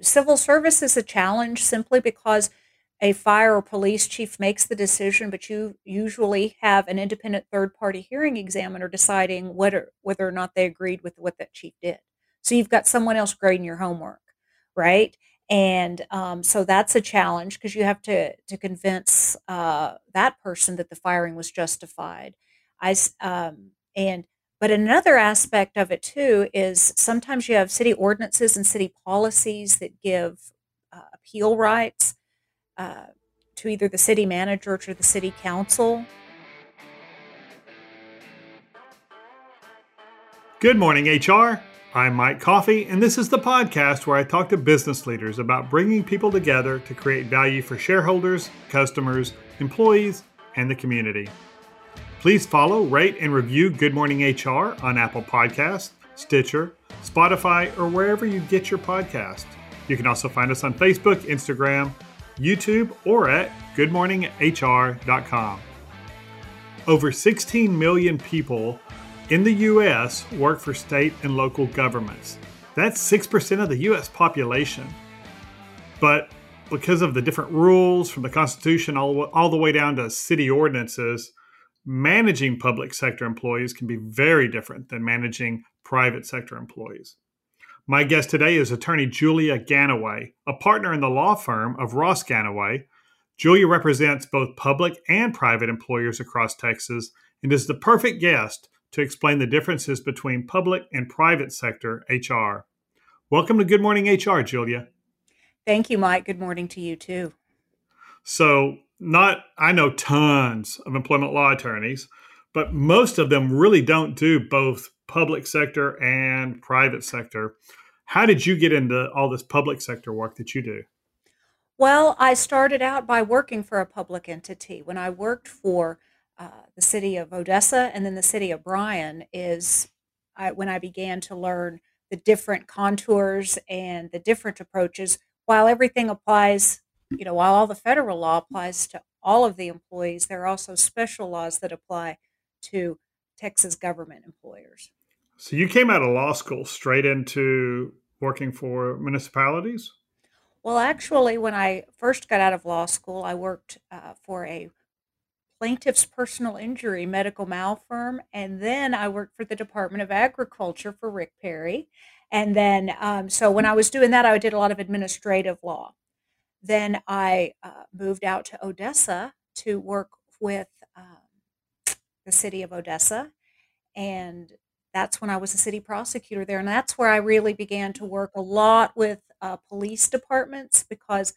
civil service is a challenge simply because a fire or police chief makes the decision, but you usually have an independent third party hearing examiner deciding whether whether or not they agreed with what that chief did. So you've got someone else grading your homework, right? And um, so that's a challenge because you have to to convince uh, that person that the firing was justified. I um, and but another aspect of it too is sometimes you have city ordinances and city policies that give uh, appeal rights uh, to either the city manager or to the city council. Good morning, HR. I'm Mike Coffey, and this is the podcast where I talk to business leaders about bringing people together to create value for shareholders, customers, employees, and the community. Please follow, rate, and review Good Morning HR on Apple Podcasts, Stitcher, Spotify, or wherever you get your podcast. You can also find us on Facebook, Instagram, YouTube, or at goodmorninghr.com. Over 16 million people in the U.S. work for state and local governments. That's 6% of the U.S. population. But because of the different rules from the Constitution all, all the way down to city ordinances, managing public sector employees can be very different than managing private sector employees. My guest today is attorney Julia Gannaway, a partner in the law firm of Ross Gannaway. Julia represents both public and private employers across Texas and is the perfect guest to explain the differences between public and private sector HR. Welcome to Good Morning HR, Julia. Thank you, Mike. Good morning to you too. So, not I know tons of employment law attorneys, but most of them really don't do both public sector and private sector. How did you get into all this public sector work that you do? Well, I started out by working for a public entity. When I worked for uh, the city of Odessa and then the city of Bryan, is I, when I began to learn the different contours and the different approaches. While everything applies, you know, while all the federal law applies to all of the employees, there are also special laws that apply to Texas government employers. So you came out of law school straight into working for municipalities? Well, actually, when I first got out of law school, I worked uh, for a plaintiff's personal injury medical mal firm, and then I worked for the Department of Agriculture for Rick Perry. And then, um, so when I was doing that, I did a lot of administrative law. Then I uh, moved out to Odessa to work with um, the city of Odessa, and that's when I was a city prosecutor there. And that's where I really began to work a lot with uh, police departments because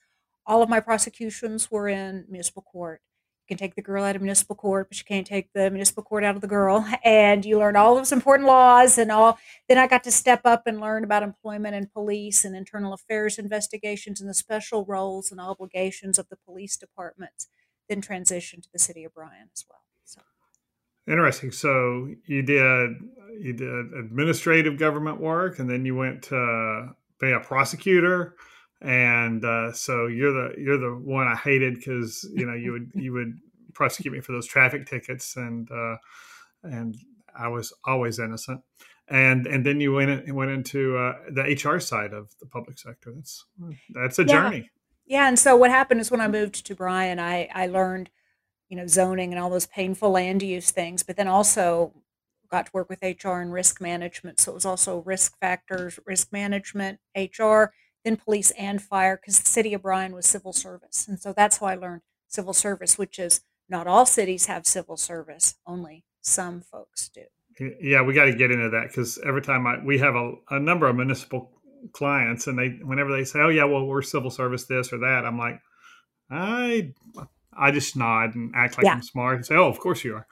all of my prosecutions were in municipal court. Can take the girl out of municipal court, but you can't take the municipal court out of the girl. And you learn all those important laws and all. Then I got to step up and learn about employment and police and internal affairs investigations and the special roles and obligations of the police departments. Then transition to the city of Bryan as well. Interesting. So you did you did administrative government work, and then you went to be a prosecutor, and uh, so you're the you're the one I hated because you know you would you would prosecute me for those traffic tickets, and uh, and I was always innocent. And and then you went in, went into uh, the HR side of the public sector. That's that's a yeah. journey. Yeah, and so what happened is when I moved to Bryan, I I learned you know, zoning and all those painful land use things, but then also got to work with HR and risk management. So it was also risk factors, risk management, HR, then police and fire, because the city of Bryan was civil service. And so that's how I learned civil service, which is not all cities have civil service, only some folks do. Yeah, we got to get into that because every time I, we have a, a number of municipal clients and they, whenever they say, oh yeah, well, we're civil service this or that, I'm like, I I just nod and act like yeah. I'm smart and say, "Oh, of course you are."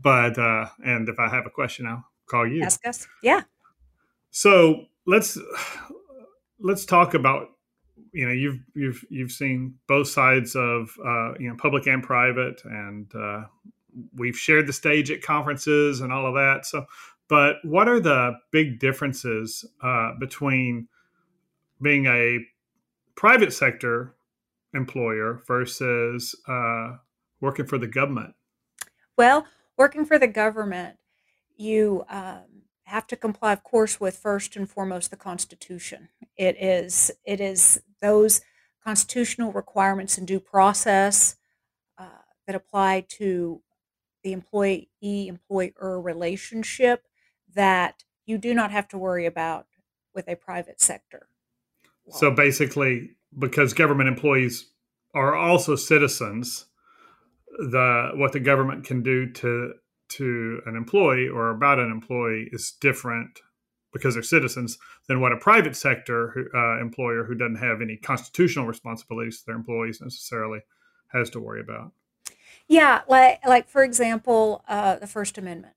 But uh, and if I have a question, I'll call you. Ask us. Yeah. So let's let's talk about you know you've you've you've seen both sides of uh, you know public and private, and uh, we've shared the stage at conferences and all of that. So, but what are the big differences uh, between being a private sector employer versus uh, working for the government? Well, working for the government, you um, have to comply, of course, with first and foremost the Constitution. It is it is those constitutional requirements and due process uh, that apply to the employee employer relationship that you do not have to worry about with a private sector. So basically, because government employees are also citizens, the what the government can do to to an employee or about an employee is different because they're citizens than what a private sector uh, employer who doesn't have any constitutional responsibilities to their employees necessarily has to worry about. Yeah, like like for example, uh, the First Amendment.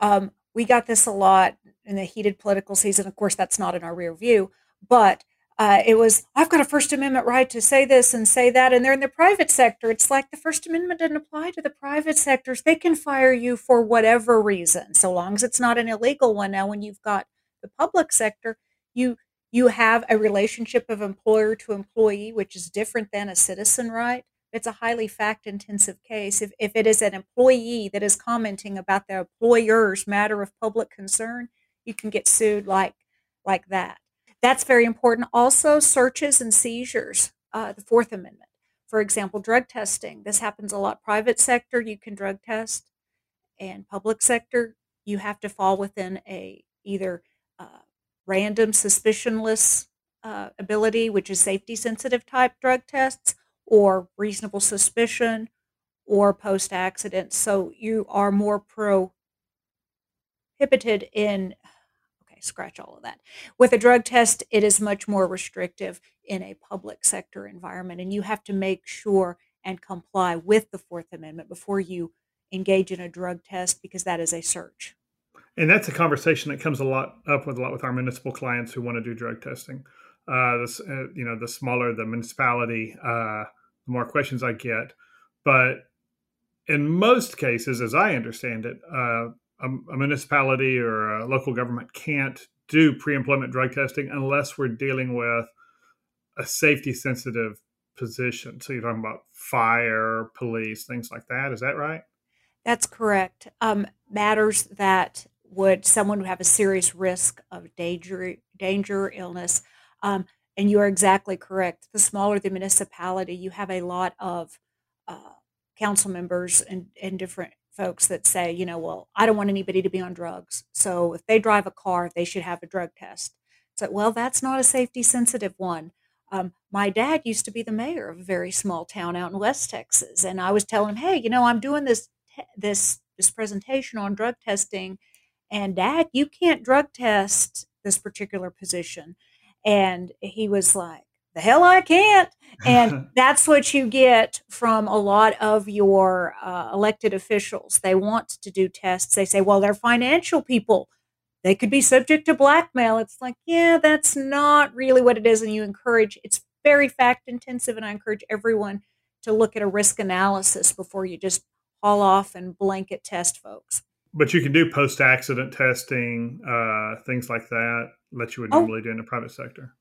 Um, we got this a lot in the heated political season. Of course, that's not in our rear view, but uh, it was I've got a First Amendment right to say this and say that, and they're in the private sector. It's like the First Amendment doesn't apply to the private sectors. They can fire you for whatever reason, so long as it's not an illegal one. Now, when you've got the public sector, you you have a relationship of employer to employee, which is different than a citizen right. It's a highly fact intensive case. If, if it is an employee that is commenting about the employer's matter of public concern, you can get sued like like that. That's very important. Also, searches and seizures, uh, the Fourth Amendment. For example, drug testing. This happens a lot. Private sector, you can drug test, and public sector, you have to fall within a either uh, random suspicionless uh, ability, which is safety sensitive type drug tests, or reasonable suspicion, or post accident. So you are more prohibited in scratch all of that. With a drug test, it is much more restrictive in a public sector environment, and you have to make sure and comply with the Fourth Amendment before you engage in a drug test because that is a search. And that's a conversation that comes a lot up with a lot with our municipal clients who want to do drug testing. Uh, this, uh, you know, the smaller the municipality, uh, the more questions I get. But in most cases, as I understand it, uh, a, a municipality or a local government can't do pre-employment drug testing unless we're dealing with a safety sensitive position. So you're talking about fire, police, things like that. Is that right? That's correct. Um, matters that would someone have a serious risk of danger, danger, illness. Um, and you are exactly correct. The smaller the municipality, you have a lot of uh, council members and, and different folks that say, you know, well, I don't want anybody to be on drugs. So if they drive a car, they should have a drug test. So, well, that's not a safety sensitive one. Um, my dad used to be the mayor of a very small town out in West Texas, and I was telling him, hey, you know, I'm doing this this this presentation on drug testing, and Dad, you can't drug test this particular position. And he was like, the hell I can't. And that's what you get from a lot of your uh, elected officials. They want to do tests. They say, well, they're financial people. They could be subject to blackmail. It's like, yeah, that's not really what it is. And you encourage, it's very fact intensive. And I encourage everyone to look at a risk analysis before you just haul off and blanket test folks. But you can do post accident testing, uh, things like that, that you would oh. normally oh. do in the private sector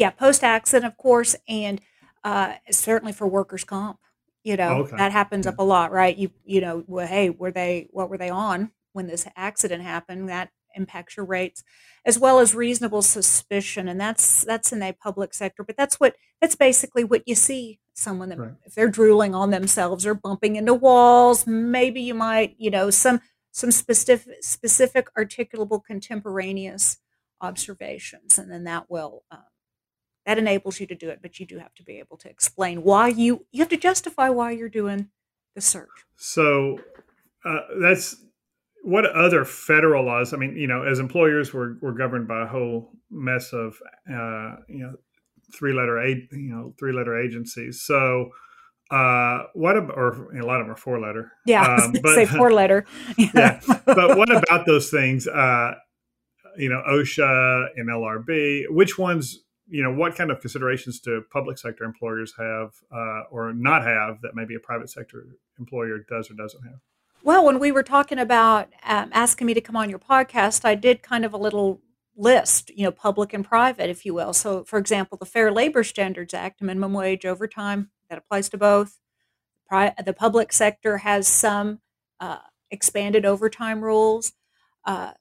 yeah, post accident, of course, and uh, certainly for workers' comp. You know, okay. that happens up a lot, right? You you know, well, hey, were they what were they on when this accident happened? That impacts your rates, as well as reasonable suspicion, and that's that's in a public sector. But that's what that's basically what you see. Someone that right. if they're drooling on themselves or bumping into walls, maybe you might, you know, some some specific specific articulable contemporaneous observations, and then that will um, that enables you to do it but you do have to be able to explain why you you have to justify why you're doing the search so uh, that's what other federal laws i mean you know as employers we're, we're governed by a whole mess of uh, you know three letter a you know three letter agencies so uh, what about, or a lot of them are four letter. Yeah, um, but, say four letter. yeah, but what about those things? Uh, you know, OSHA and LRB. Which ones you know, what kind of considerations do public sector employers have uh, or not have that maybe a private sector employer does or doesn't have? Well, when we were talking about um, asking me to come on your podcast, I did kind of a little list, you know, public and private, if you will. So, for example, the Fair Labor Standards Act, minimum wage, overtime, that applies to both. The public sector has some uh, expanded overtime rules. Uh,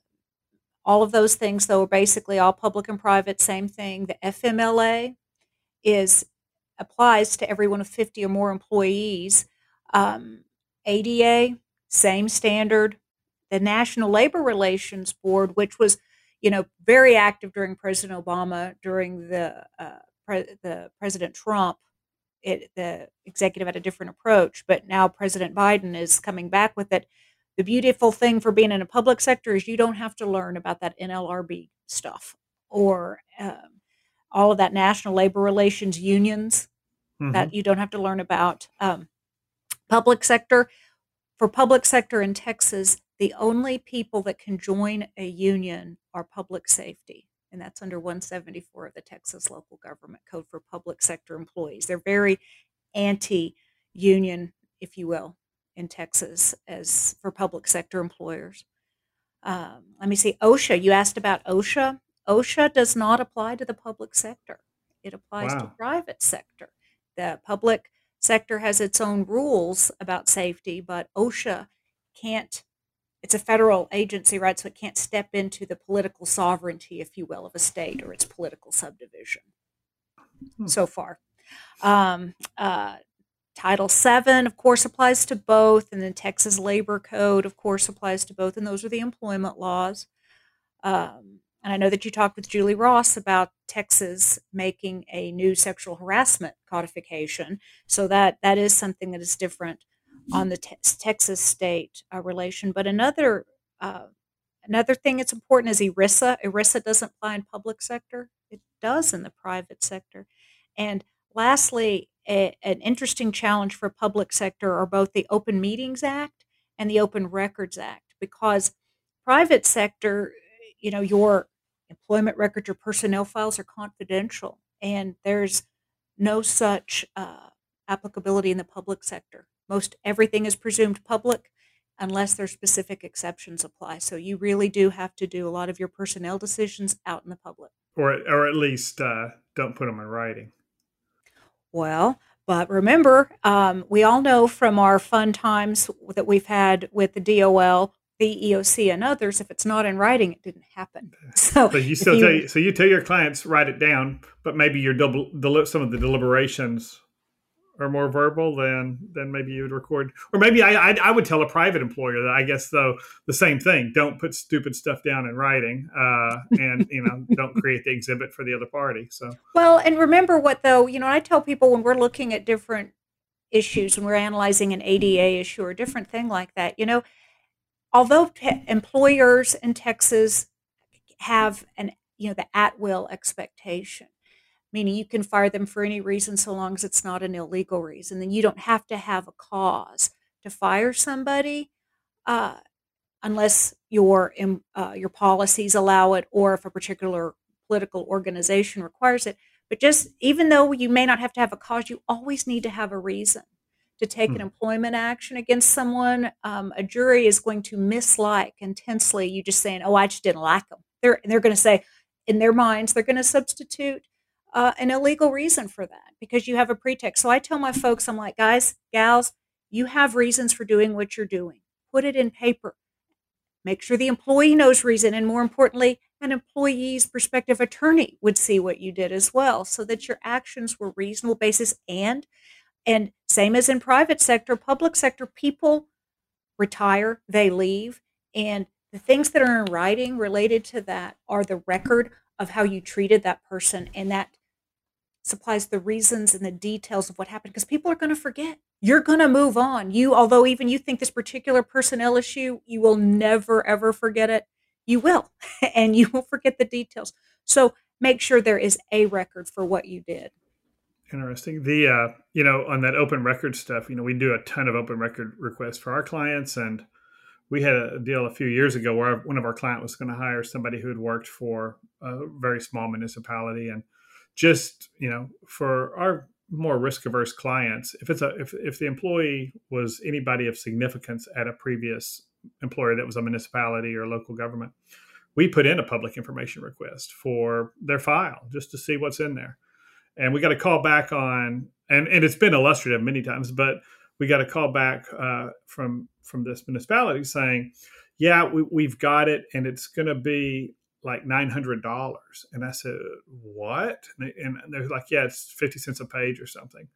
All of those things, though, are basically all public and private, same thing. The FMLA is applies to everyone of 50 or more employees. Um, ADA, same standard. The National Labor Relations Board, which was, you know, very active during President Obama, during the uh, pre- the President Trump, it, the executive had a different approach, but now President Biden is coming back with it. The beautiful thing for being in a public sector is you don't have to learn about that NLRB stuff or um, all of that national labor relations unions mm-hmm. that you don't have to learn about. Um, public sector, for public sector in Texas, the only people that can join a union are public safety, and that's under 174 of the Texas Local Government Code for public sector employees. They're very anti union, if you will, in Texas as for public sector employers. Um, let me see, OSHA. You asked about OSHA. OSHA does not apply to the public sector. It applies wow. to private sector. The public sector has its own rules about safety, but OSHA can't. It's a federal agency, right? So it can't step into the political sovereignty, if you will, of a state or its political subdivision. Hmm. So far, um, uh, Title VII, of course, applies to both, and then Texas Labor Code, of course, applies to both, and those are the employment laws. Um, and I know that you talked with Julie Ross about Texas making a new sexual harassment codification. So that that is something that is different on the te- Texas state uh, relation. But another uh, another thing that's important is ERISA. ERISA doesn't apply in public sector; it does in the private sector. And lastly, a, an interesting challenge for public sector are both the Open Meetings Act and the Open Records Act, because private sector you know your employment records your personnel files are confidential and there's no such uh, applicability in the public sector. Most everything is presumed public unless there's specific exceptions apply. So you really do have to do a lot of your personnel decisions out in the public. Or or at least uh, don't put them in writing well but remember, um, we all know from our fun times that we've had with the DOL the EOC and others, if it's not in writing, it didn't happen. So, you still you, tell you, so you tell your clients write it down, but maybe your double some of the deliberations are more verbal than than maybe you would record, or maybe I, I, I would tell a private employer that I guess though the same thing. Don't put stupid stuff down in writing, uh, and you know don't create the exhibit for the other party. So well, and remember what though you know I tell people when we're looking at different issues and we're analyzing an ADA issue or a different thing like that, you know although te- employers in Texas have an you know the at will expectation, meaning you can fire them for any reason so long as it's not an illegal reason, then you don't have to have a cause to fire somebody. Uh, unless your uh, your policies allow it or if a particular political organization requires it. But just even though you may not have to have a cause, you always need to have a reason to take an hmm. employment action against someone, um, a jury is going to mislike intensely you just saying, "Oh, I just didn't like them." They're they're going to say, in their minds, they're going to substitute uh, an illegal reason for that because you have a pretext. So I tell my folks, I'm like, guys, gals, you have reasons for doing what you're doing. Put it in paper. Make sure the employee knows reason, and more importantly, an employee's prospective attorney would see what you did as well, so that your actions were reasonable basis and and same as in private sector, public sector, people retire, they leave, and the things that are in writing related to that are the record of how you treated that person, and that supplies the reasons and the details of what happened because people are going to forget. You're going to move on. You, although even you think this particular personnel issue, you will never ever forget it. You will, and you will forget the details. So make sure there is a record for what you did. Interesting. The uh, you know on that open record stuff, you know, we do a ton of open record requests for our clients, and we had a deal a few years ago where one of our client was going to hire somebody who had worked for a very small municipality, and just you know for our more risk averse clients, if it's a if if the employee was anybody of significance at a previous employer that was a municipality or local government, we put in a public information request for their file just to see what's in there. And we got a call back on and and it's been illustrative many times but we got a call back uh, from from this municipality saying yeah, we, we've got it, and it's going to be like nine hundred dollars. And I said, what? And, they, and they're like, yeah, it's fifty cents a page or something,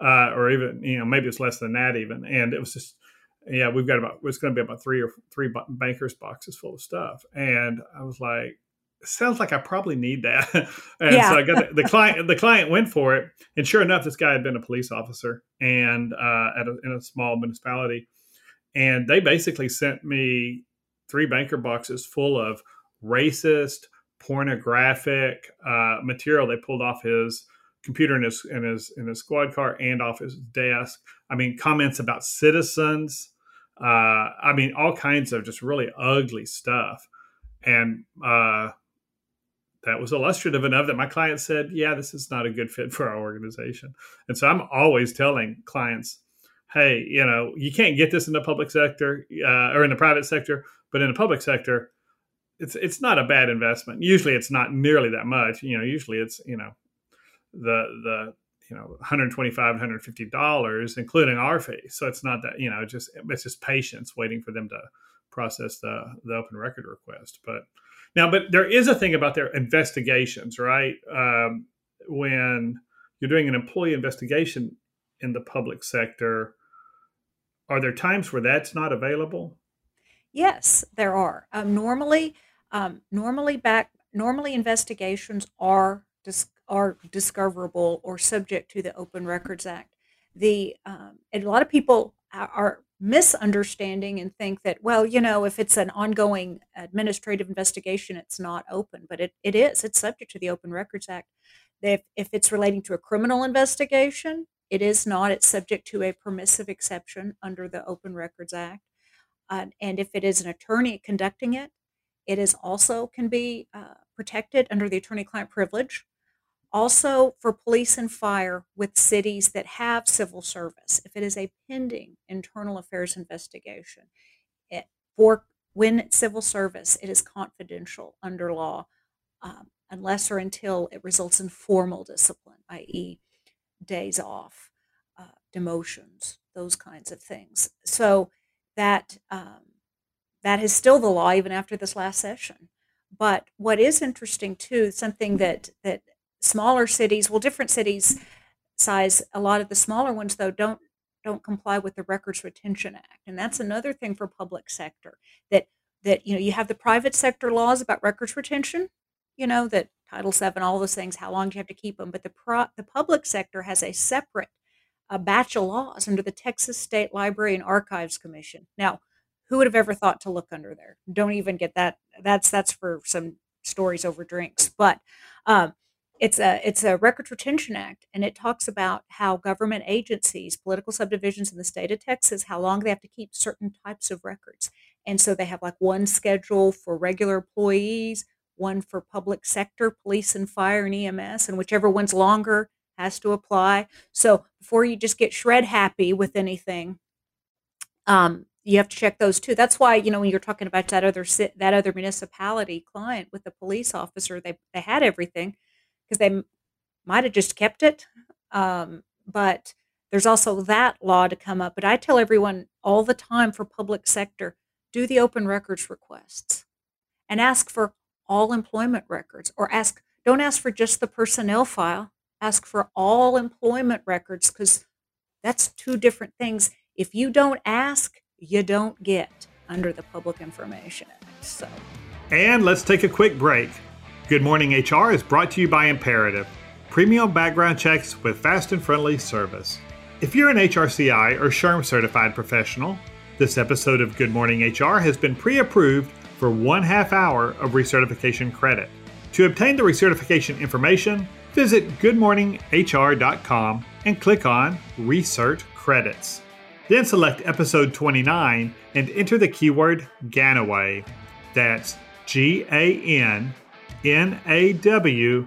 uh, or even you know maybe it's less than that even. And it was just yeah, we've got about it's going to be about three or three bankers boxes full of stuff. And I was like, sounds like I probably need that. and yeah. so I got the, the, client. The client went for it, and sure enough, this guy had been a police officer and uh, at a, in a small municipality, and they basically sent me three banker boxes full of racist, pornographic uh, material they pulled off his computer in his in his in his squad car and off his desk. I mean, comments about citizens. Uh, I mean, all kinds of just really ugly stuff. And uh, that was illustrative enough that my client said, "Yeah, this is not a good fit for our organization." And so I'm always telling clients, "Hey, you know, you can't get this in the public sector uh, or in the private sector, but in the public sector, it's it's not a bad investment. Usually, it's not nearly that much. You know, usually it's you know the the you know 125 150 dollars including our fee so it's not that you know just it's just patience waiting for them to process the the open record request but now, but there is a thing about their investigations, right? Um, when you're doing an employee investigation in the public sector, are there times where that's not available? Yes, there are. Um, normally, um, normally back normally investigations are dis- are discoverable or subject to the Open Records Act. The um, and a lot of people are misunderstanding and think that, well, you know, if it's an ongoing administrative investigation, it's not open, but it, it is. It's subject to the Open Records Act. If, if it's relating to a criminal investigation, it is not. It's subject to a permissive exception under the Open Records Act. Uh, and if it is an attorney conducting it, it is also can be uh, protected under the attorney-client privilege. Also, for police and fire with cities that have civil service, if it is a pending internal affairs investigation, it, for when civil service, it is confidential under law um, unless or until it results in formal discipline, i.e., days off, uh, demotions, those kinds of things. So that um, that is still the law even after this last session. But what is interesting too, something that that smaller cities, well, different cities size, a lot of the smaller ones though don't don't comply with the Records Retention Act, and that's another thing for public sector that that you know you have the private sector laws about records retention, you know that Title VII, all those things, how long do you have to keep them? But the pro, the public sector has a separate a batch of laws under the Texas State Library and Archives Commission. Now, who would have ever thought to look under there? Don't even get that. That's that's for some stories over drinks. But um, it's a it's a record retention act and it talks about how government agencies political subdivisions in the state of texas how long they have to keep certain types of records and so they have like one schedule for regular employees one for public sector police and fire and ems and whichever one's longer has to apply so before you just get shred happy with anything um, you have to check those too that's why you know when you're talking about that other that other municipality client with the police officer they, they had everything because they might have just kept it. Um, but there's also that law to come up. But I tell everyone all the time for public sector do the open records requests and ask for all employment records or ask, don't ask for just the personnel file, ask for all employment records because that's two different things. If you don't ask, you don't get under the Public Information Act. So. And let's take a quick break. Good Morning HR is brought to you by Imperative, premium background checks with fast and friendly service. If you're an HRCI or SHRM certified professional, this episode of Good Morning HR has been pre approved for one half hour of recertification credit. To obtain the recertification information, visit goodmorninghr.com and click on Research Credits. Then select episode 29 and enter the keyword Gannaway. That's G A N N A W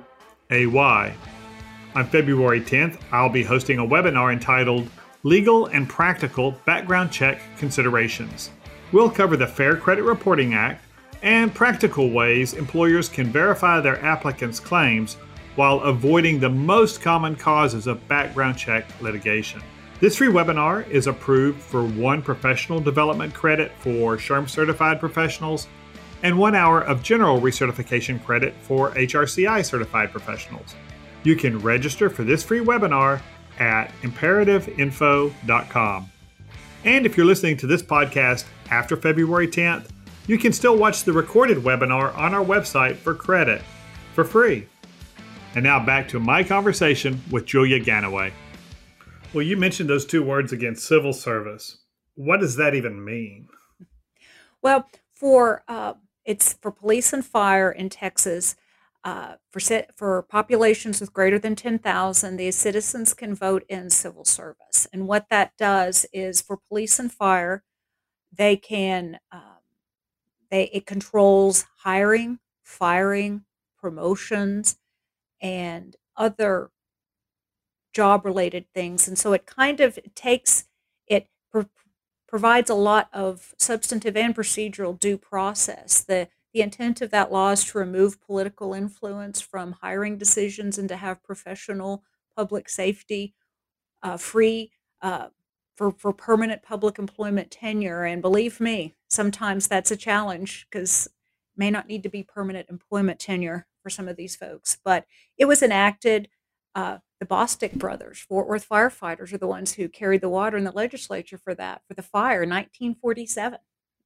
A Y. On February 10th, I'll be hosting a webinar entitled Legal and Practical Background Check Considerations. We'll cover the Fair Credit Reporting Act and practical ways employers can verify their applicants' claims while avoiding the most common causes of background check litigation. This free webinar is approved for one professional development credit for SHRM certified professionals and one hour of general recertification credit for HRCI certified professionals. You can register for this free webinar at imperativeinfo.com. And if you're listening to this podcast after February 10th, you can still watch the recorded webinar on our website for credit for free. And now back to my conversation with Julia Gannaway. Well, you mentioned those two words again civil service. What does that even mean? Well, for uh, it's for police and fire in Texas. Uh, for for populations with greater than 10,000, the citizens can vote in civil service. And what that does is for police and fire, they can um, they it controls hiring, firing, promotions, and other job related things. And so it kind of takes it pro- provides a lot of substantive and procedural due process. The the intent of that law is to remove political influence from hiring decisions and to have professional public safety uh, free uh, for, for permanent public employment tenure. And believe me, sometimes that's a challenge because may not need to be permanent employment tenure for some of these folks. But it was enacted. Uh, the Bostick brothers, Fort Worth firefighters, are the ones who carried the water in the legislature for that, for the fire. 1947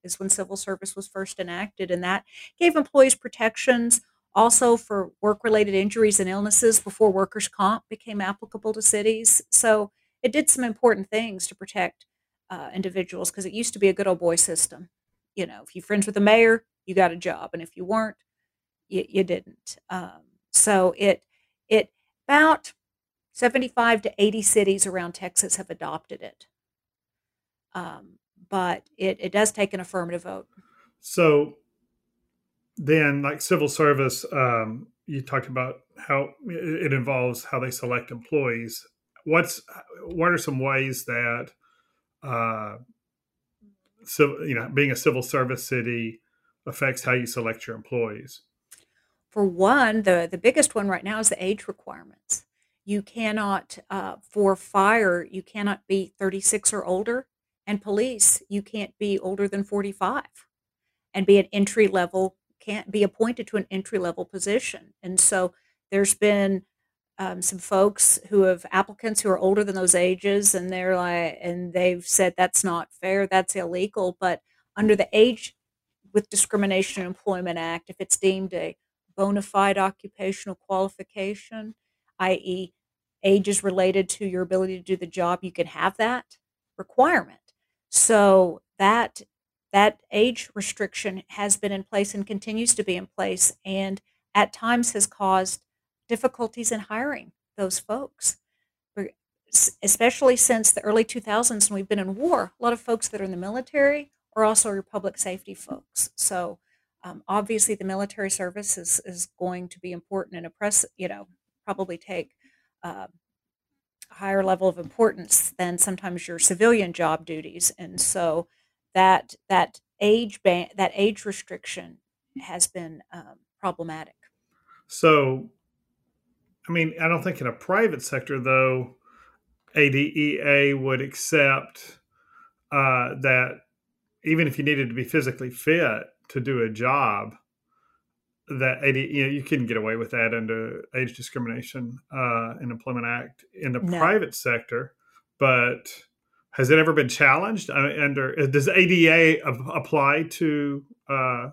is when civil service was first enacted, and that gave employees protections also for work related injuries and illnesses before workers' comp became applicable to cities. So it did some important things to protect uh, individuals because it used to be a good old boy system. You know, if you're friends with the mayor, you got a job, and if you weren't, you, you didn't. Um, so it it about 75 to 80 cities around Texas have adopted it. Um, but it, it does take an affirmative vote. So then, like civil service, um, you talked about how it involves how they select employees what's what are some ways that uh, so you know being a civil service city affects how you select your employees? For one, the the biggest one right now is the age requirements. You cannot uh, for fire, you cannot be 36 or older, and police, you can't be older than 45, and be an entry level can't be appointed to an entry level position. And so there's been um, some folks who have applicants who are older than those ages, and they're like, and they've said that's not fair, that's illegal. But under the Age with Discrimination in Employment Act, if it's deemed a bona fide occupational qualification, i.e., age is related to your ability to do the job, you can have that requirement. So that that age restriction has been in place and continues to be in place, and at times has caused difficulties in hiring those folks, especially since the early 2000s when we've been in war. A lot of folks that are in the military are also your public safety folks. So um, obviously, the military service is, is going to be important and oppress, you know, probably take uh, a higher level of importance than sometimes your civilian job duties. And so that that age ban that age restriction has been um, problematic. So I mean, I don't think in a private sector though, ADEA would accept uh, that even if you needed to be physically fit to do a job, that AD, you know, you couldn't get away with that under Age Discrimination uh, and Employment Act in the no. private sector. But has it ever been challenged? Uh, under does ADA apply to uh,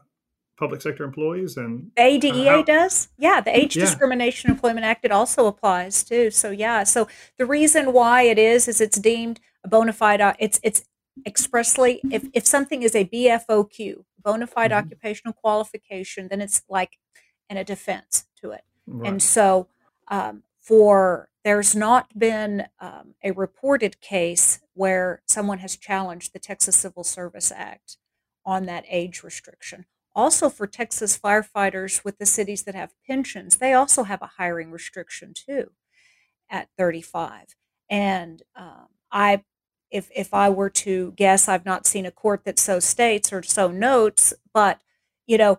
public sector employees and ADEA how, does yeah the age yeah. discrimination employment act it also applies too so yeah so the reason why it is is it's deemed a bona fide uh, it's it's expressly if, if something is a bfoq bona fide mm-hmm. occupational qualification then it's like in a defense to it right. and so um, for there's not been um, a reported case where someone has challenged the texas civil service act on that age restriction also, for Texas firefighters with the cities that have pensions, they also have a hiring restriction too at 35. And um, I, if if I were to guess, I've not seen a court that so states or so notes, but you know,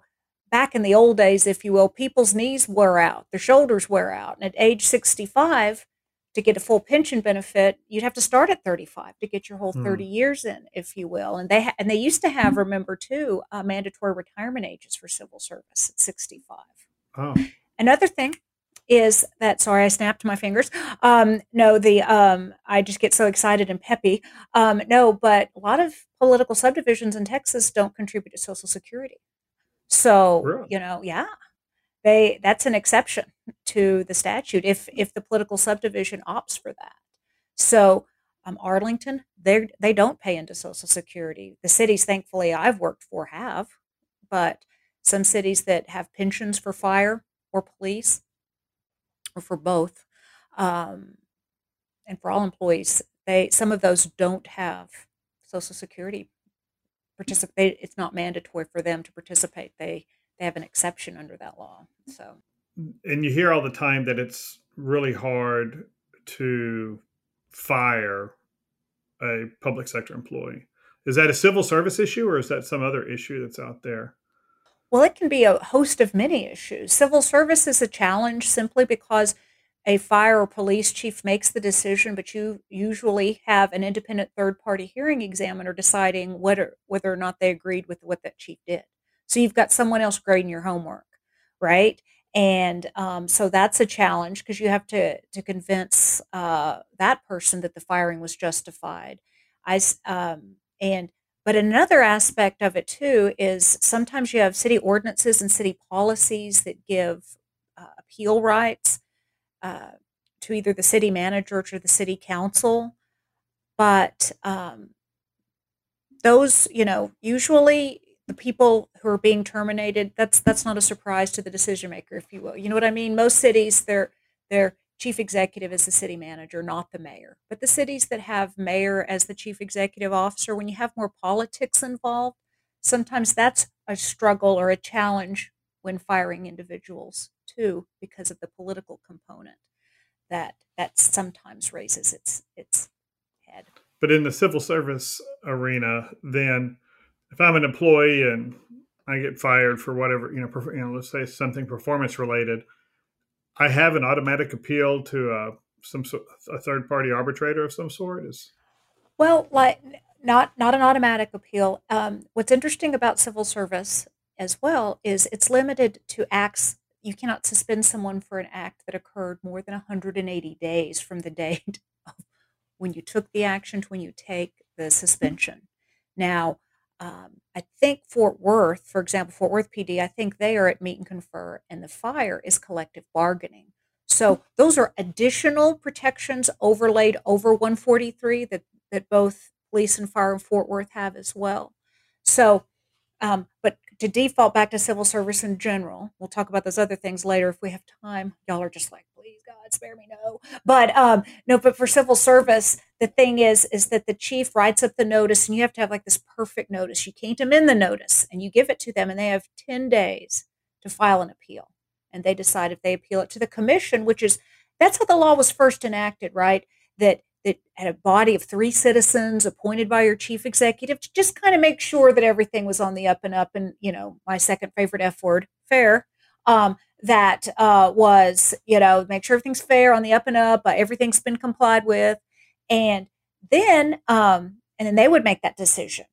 back in the old days, if you will, people's knees wear out, their shoulders wear out, and at age 65, to get a full pension benefit, you'd have to start at 35 to get your whole 30 mm. years in, if you will. And they ha- and they used to have, remember too, uh, mandatory retirement ages for civil service at 65. Oh. Another thing is that sorry I snapped my fingers. Um, no, the um, I just get so excited and peppy. Um, no, but a lot of political subdivisions in Texas don't contribute to Social Security. So really? you know, yeah, they that's an exception to the statute if if the political subdivision opts for that. So um, Arlington, they they don't pay into Social Security. The cities, thankfully, I've worked for have, but some cities that have pensions for fire or police, or for both, um, and for all employees, they some of those don't have Social Security participate. It's not mandatory for them to participate. They they have an exception under that law. So, and you hear all the time that it's really hard to fire a public sector employee. Is that a civil service issue or is that some other issue that's out there? Well, it can be a host of many issues. Civil service is a challenge simply because a fire or police chief makes the decision, but you usually have an independent third party hearing examiner deciding whether, whether or not they agreed with what that chief did. So you've got someone else grading your homework, right? And um, so that's a challenge because you have to to convince uh, that person that the firing was justified. I um, and but another aspect of it too is sometimes you have city ordinances and city policies that give uh, appeal rights uh, to either the city manager or the city council. But um, those, you know, usually the people who are being terminated that's that's not a surprise to the decision maker if you will you know what i mean most cities their their chief executive is the city manager not the mayor. But the cities that have mayor as the chief executive officer when you have more politics involved sometimes that's a struggle or a challenge when firing individuals too because of the political component that that sometimes raises its its head. But in the civil service arena then if I'm an employee and I get fired for whatever, you know, you know, let's say something performance related, I have an automatic appeal to uh, some a third party arbitrator of some sort. Is well, like not not an automatic appeal. Um, what's interesting about civil service as well is it's limited to acts. You cannot suspend someone for an act that occurred more than 180 days from the date when you took the action to when you take the suspension. Now, um, I think Fort Worth, for example, Fort Worth PD, I think they are at meet and confer, and the fire is collective bargaining. So those are additional protections overlaid over 143 that that both police and fire in Fort Worth have as well. So, um, but to default back to civil service in general, we'll talk about those other things later if we have time. Y'all are just like, please God, spare me, no. But um, no, but for civil service, the thing is, is that the chief writes up the notice, and you have to have like this perfect notice. You can't amend the notice, and you give it to them, and they have ten days to file an appeal, and they decide if they appeal it to the commission, which is that's how the law was first enacted, right? That that had a body of three citizens appointed by your chief executive to just kind of make sure that everything was on the up and up. And you know, my second favorite F word, fair. Um, that uh, was, you know, make sure everything's fair on the up and up, uh, everything's been complied with, and then, um, and then they would make that decision.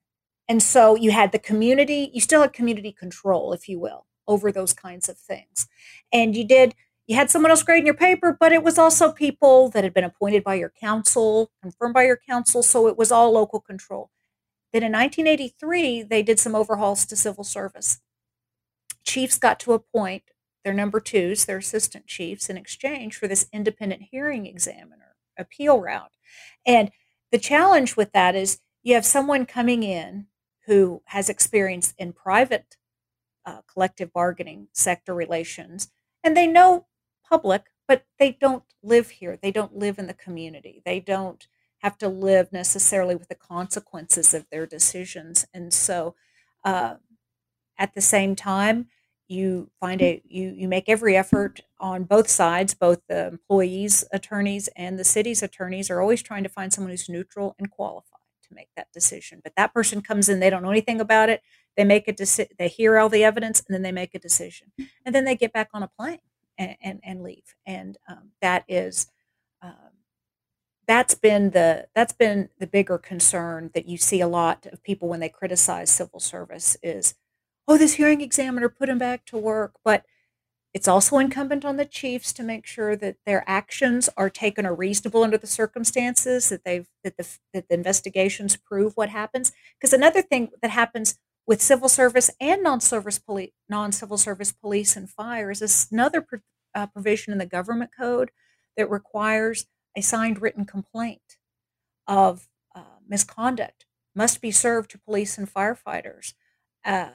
And so you had the community, you still had community control, if you will, over those kinds of things. And you did, you had someone else grading your paper, but it was also people that had been appointed by your council, confirmed by your council. So it was all local control. Then in 1983, they did some overhauls to civil service. Chiefs got to appoint their number twos, their assistant chiefs, in exchange for this independent hearing examiner appeal route. And the challenge with that is you have someone coming in who has experience in private uh, collective bargaining sector relations, and they know public, but they don't live here. They don't live in the community. They don't have to live necessarily with the consequences of their decisions. And so, uh, at the same time, you find a you you make every effort on both sides both the employees attorneys and the city's attorneys are always trying to find someone who's neutral and qualified to make that decision. But that person comes in they don't know anything about it they make a decision they hear all the evidence and then they make a decision. And then they get back on a plane and and, and leave. And um, that is um, that's been the that's been the bigger concern that you see a lot of people when they criticize civil service is, oh, this hearing examiner put him back to work, but it's also incumbent on the chiefs to make sure that their actions are taken are reasonable under the circumstances that they've that the that the investigations prove what happens. Because another thing that happens with civil service and non-service police, non-civil service police and fire is another pro, uh, provision in the government code that requires a signed written complaint of uh, misconduct must be served to police and firefighters. Uh,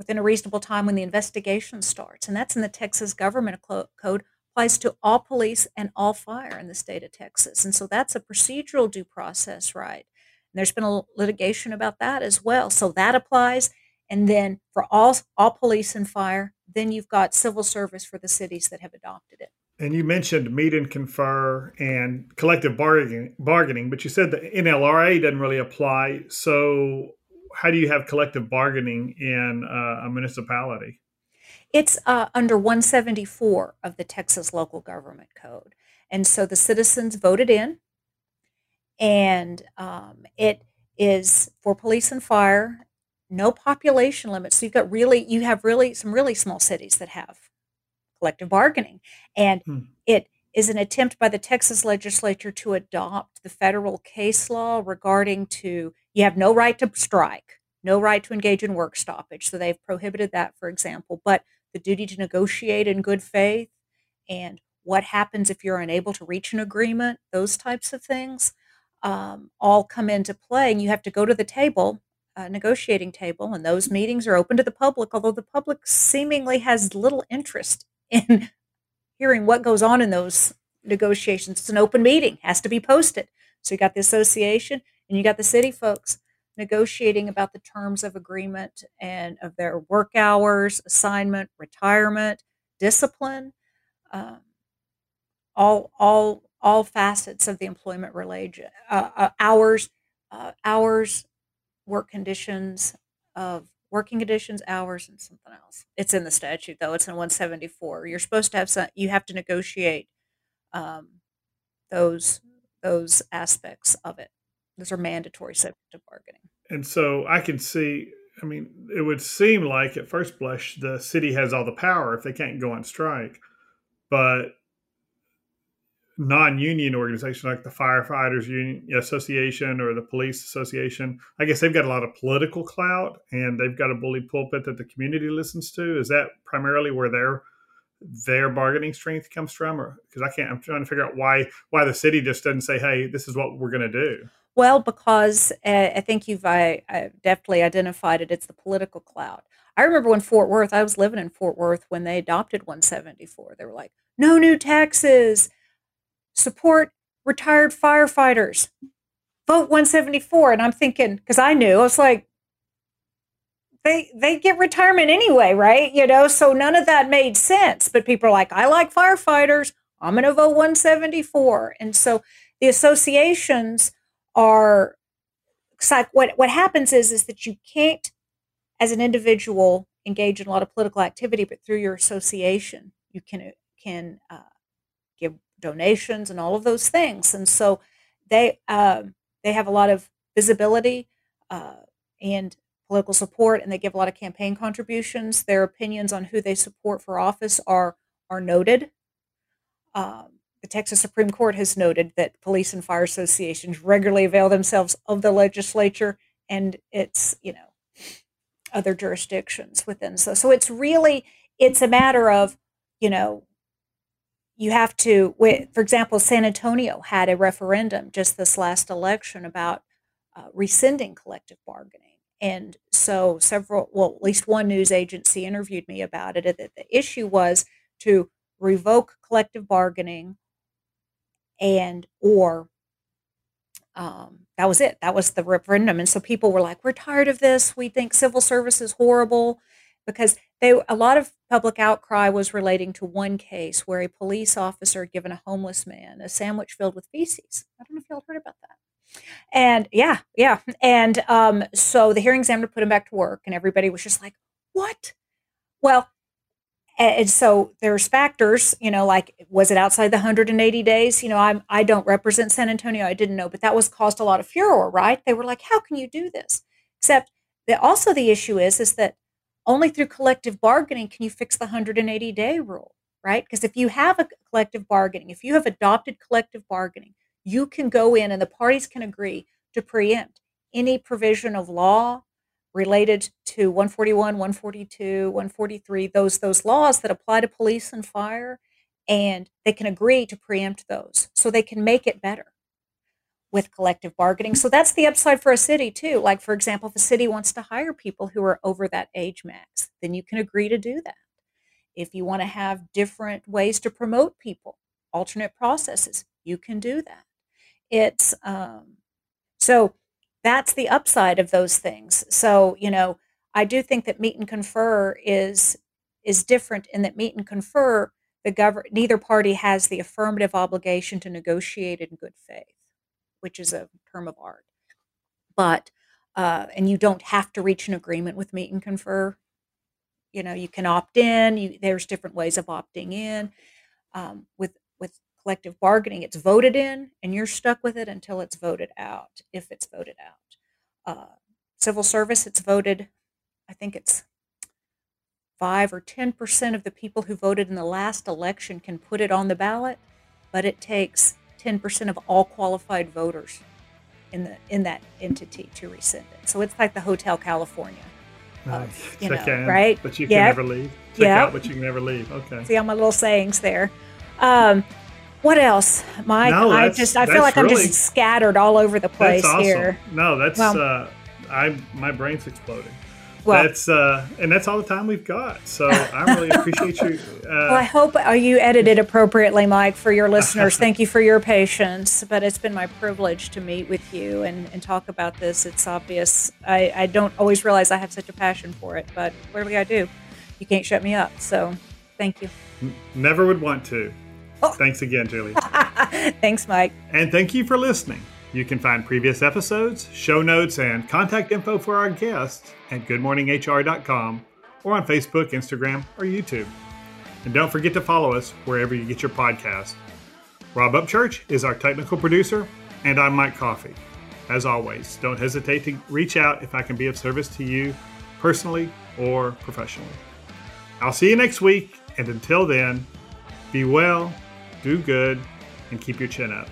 within a reasonable time when the investigation starts. And that's in the Texas Government Code, applies to all police and all fire in the state of Texas. And so that's a procedural due process right. And there's been a litigation about that as well. So that applies. And then for all all police and fire, then you've got civil service for the cities that have adopted it. And you mentioned meet and confer and collective bargaining, bargaining, but you said the NLRA doesn't really apply. So how do you have collective bargaining in uh, a municipality? It's uh, under 174 of the Texas Local Government Code. And so the citizens voted in, and um, it is for police and fire, no population limits. So you've got really, you have really some really small cities that have collective bargaining. And hmm. it is an attempt by the Texas legislature to adopt the federal case law regarding to you have no right to strike, no right to engage in work stoppage. So they've prohibited that, for example. But the duty to negotiate in good faith and what happens if you're unable to reach an agreement, those types of things, um, all come into play. And you have to go to the table, uh, negotiating table, and those meetings are open to the public, although the public seemingly has little interest in hearing what goes on in those negotiations. It's an open meeting, has to be posted. So you got the association and you got the city folks negotiating about the terms of agreement and of their work hours, assignment, retirement, discipline, um, all all all facets of the employment related uh, uh, hours, uh, hours, work conditions of working conditions, hours, and something else. It's in the statute though. It's in 174. You're supposed to have some. You have to negotiate um, those those aspects of it. Those are mandatory subject of bargaining. And so I can see. I mean, it would seem like at first blush the city has all the power if they can't go on strike, but non-union organization like the firefighters union association or the police association. I guess they've got a lot of political clout and they've got a bully pulpit that the community listens to. Is that primarily where their their bargaining strength comes from? Or because i can't i'm trying to figure out why why the city just doesn't say hey this is what we're going to do. Well because uh, i think you've I, I definitely identified it it's the political clout. I remember when fort worth i was living in fort worth when they adopted 174 they were like no new taxes support retired firefighters. Vote 174. And I'm thinking, because I knew, I was like, they they get retirement anyway, right? You know, so none of that made sense. But people are like, I like firefighters. I'm going to vote 174. And so the associations are like what what happens is is that you can't, as an individual, engage in a lot of political activity, but through your association, you can can uh, give donations and all of those things. And so they uh, they have a lot of visibility uh, and political support, and they give a lot of campaign contributions. Their opinions on who they support for office are are noted. Um, the Texas Supreme Court has noted that police and fire associations regularly avail themselves of the legislature and its you know other jurisdictions within. So so it's really it's a matter of you know you have to, for example, San Antonio had a referendum just this last election about uh, rescinding collective bargaining. And so several, well, at least one news agency interviewed me about it. That the issue was to revoke collective bargaining and or um, that was it. That was the referendum. And so people were like, we're tired of this. We think civil service is horrible because they a lot of public outcry was relating to one case where a police officer had given a homeless man a sandwich filled with feces. I don't know if y'all heard about that. And yeah, yeah. And um, so the hearing examiner put him back to work, and everybody was just like, "What?" Well, and so there's factors, you know, like was it outside the 180 days? You know, I'm I don't represent San Antonio. I didn't know, but that was caused a lot of furor, right? They were like, "How can you do this?" Except that also the issue is is that only through collective bargaining can you fix the 180 day rule, right? Because if you have a collective bargaining, if you have adopted collective bargaining, you can go in and the parties can agree to preempt any provision of law related to 141, 142, 143, those those laws that apply to police and fire, and they can agree to preempt those so they can make it better with collective bargaining. So that's the upside for a city too. Like for example, if a city wants to hire people who are over that age max, then you can agree to do that. If you want to have different ways to promote people, alternate processes, you can do that. It's um, so that's the upside of those things. So, you know, I do think that meet and confer is is different in that meet and confer the government neither party has the affirmative obligation to negotiate in good faith, which is a term of art. But uh, and you don't have to reach an agreement with meet and confer. You know, you can opt in. You, there's different ways of opting in. Um, with with collective bargaining, it's voted in, and you're stuck with it until it's voted out, if it's voted out. Uh, civil service, it's voted, I think it's five or 10% of the people who voted in the last election can put it on the ballot, but it takes 10% of all qualified voters in the in that entity to rescind it. So it's like the Hotel California. Nice. Of, you Check know, in, right? but you can Yep. never leave. Check Yep. out, but you can never leave. Okay. See all my little sayings there. Um, what else, Mike? No, I just I feel like I'm just scattered all over the place awesome. here. No, that's Well- uh, I my brain's exploding. Well, that's uh, and that's all the time we've got. So I really appreciate you. well, I Uh, hope uh, you edited appropriately, Mike, for your listeners. Thank you for your patience. But it's been my privilege to meet with you and, and talk about this. It's obvious. I, I don't always realize I have such a passion for it, but clearly I do. You can't shut me up. So thank you. never would want to. Oh. Thanks again, Julie. Thanks, Mike. And thank you for listening. You can find previous episodes, show notes, and contact info for our guests at goodmorninghr.com or on Facebook, Instagram, or YouTube. And don't forget to follow us wherever you get your podcast. Rob Upchurch is our technical producer, and I'm Mike Coffey. As always, don't hesitate to reach out if I can be of service to you personally or professionally. I'll see you next week, and until then, be well, do good, and keep your chin up.